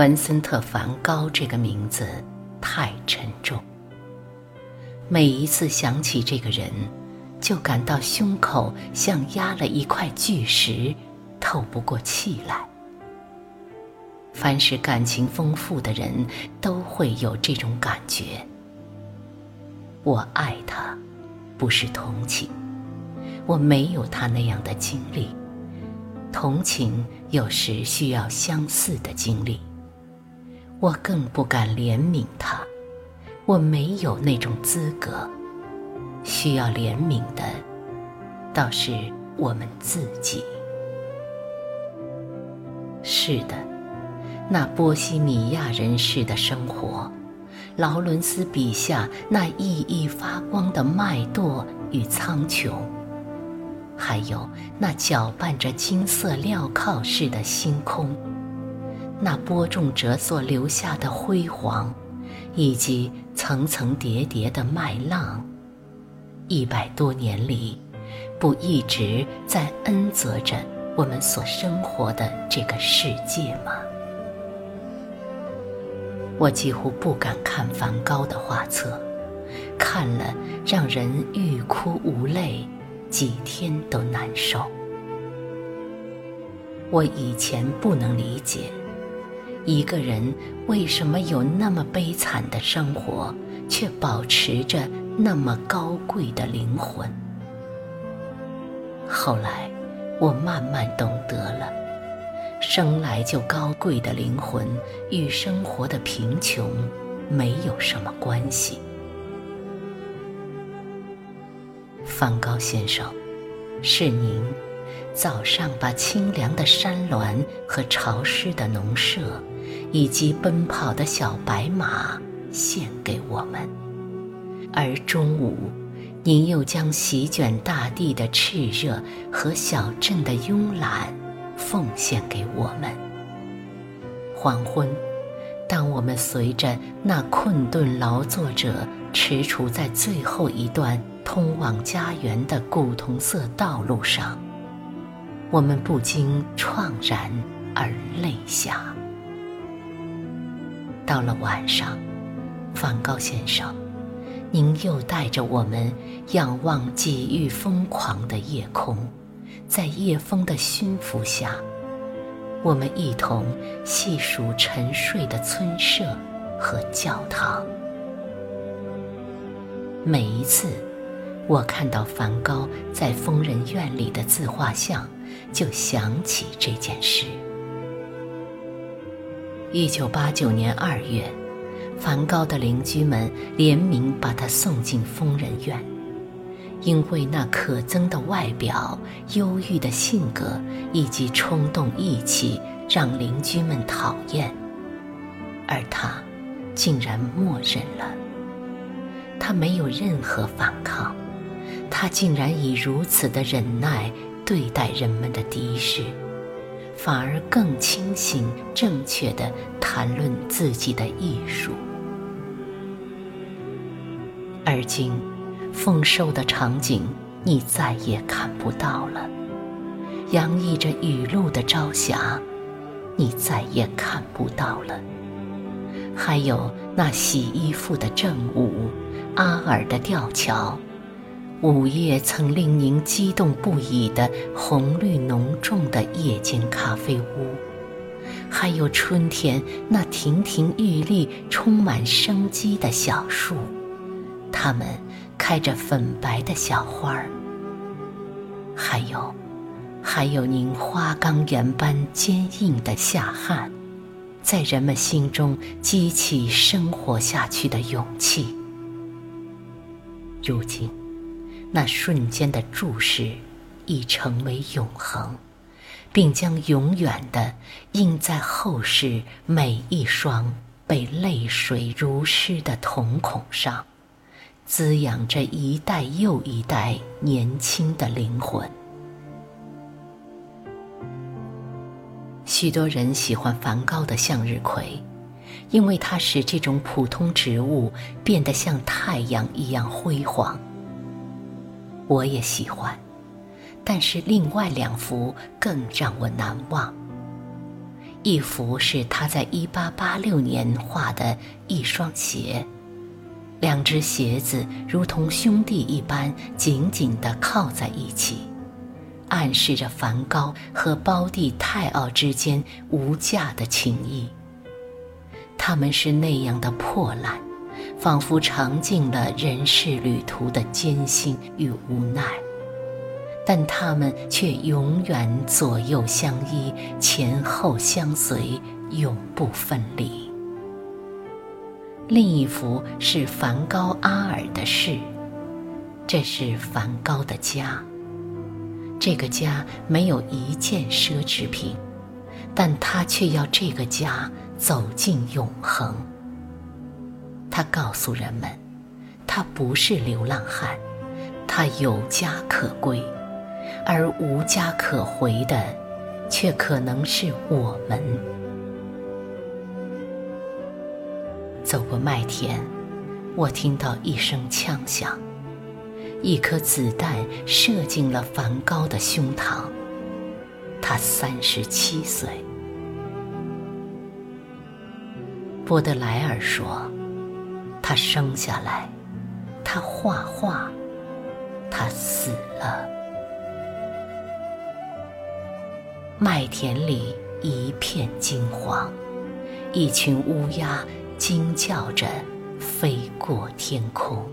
文森特·梵高这个名字太沉重。每一次想起这个人，就感到胸口像压了一块巨石，透不过气来。凡是感情丰富的人都会有这种感觉。我爱他，不是同情，我没有他那样的经历。同情有时需要相似的经历。我更不敢怜悯他，我没有那种资格。需要怜悯的，倒是我们自己。是的，那波西米亚人士的生活，劳伦斯笔下那熠熠发光的脉络与苍穹，还有那搅拌着金色镣铐似的星空。那播种者所留下的辉煌，以及层层叠叠的麦浪，一百多年里，不一直在恩泽着我们所生活的这个世界吗？我几乎不敢看梵高的画册，看了让人欲哭无泪，几天都难受。我以前不能理解。一个人为什么有那么悲惨的生活，却保持着那么高贵的灵魂？后来，我慢慢懂得了，生来就高贵的灵魂与生活的贫穷没有什么关系。梵高先生，是您早上把清凉的山峦和潮湿的农舍。以及奔跑的小白马献给我们，而中午，您又将席卷大地的炽热和小镇的慵懒奉献给我们。黄昏，当我们随着那困顿劳作者踟蹰在最后一段通往家园的古铜色道路上，我们不禁怆然而泪下。到了晚上，梵高先生，您又带着我们仰望几欲疯狂的夜空，在夜风的熏拂下，我们一同细数沉睡的村舍和教堂。每一次，我看到梵高在疯人院里的自画像，就想起这件事。一九八九年二月，梵高的邻居们联名把他送进疯人院，因为那可憎的外表、忧郁的性格以及冲动义气，让邻居们讨厌。而他，竟然默认了。他没有任何反抗，他竟然以如此的忍耐对待人们的敌视。反而更清醒、正确的谈论自己的艺术。而今，丰收的场景你再也看不到了；洋溢着雨露的朝霞，你再也看不到了。还有那洗衣服的正午，阿尔的吊桥。午夜曾令您激动不已的红绿浓重的夜间咖啡屋，还有春天那亭亭玉立、充满生机的小树，它们开着粉白的小花儿。还有，还有您花岗岩般坚硬的下汗，在人们心中激起生活下去的勇气。如今。那瞬间的注视，已成为永恒，并将永远的印在后世每一双被泪水如湿的瞳孔上，滋养着一代又一代年轻的灵魂。许多人喜欢梵高的向日葵，因为它使这种普通植物变得像太阳一样辉煌。我也喜欢，但是另外两幅更让我难忘。一幅是他在一八八六年画的一双鞋，两只鞋子如同兄弟一般紧紧地靠在一起，暗示着梵高和胞弟泰奥之间无价的情谊。他们是那样的破烂，仿佛尝尽了人世旅途的艰辛与无奈。但他们却永远左右相依，前后相随，永不分离。另一幅是梵高阿尔的诗，这是梵高的家。这个家没有一件奢侈品，但他却要这个家走进永恒。他告诉人们，他不是流浪汉，他有家可归。而无家可回的，却可能是我们。走过麦田，我听到一声枪响，一颗子弹射进了梵高的胸膛。他三十七岁。波德莱尔说：“他生下来，他画画，他死了。”麦田里一片金黄，一群乌鸦惊叫着飞过天空。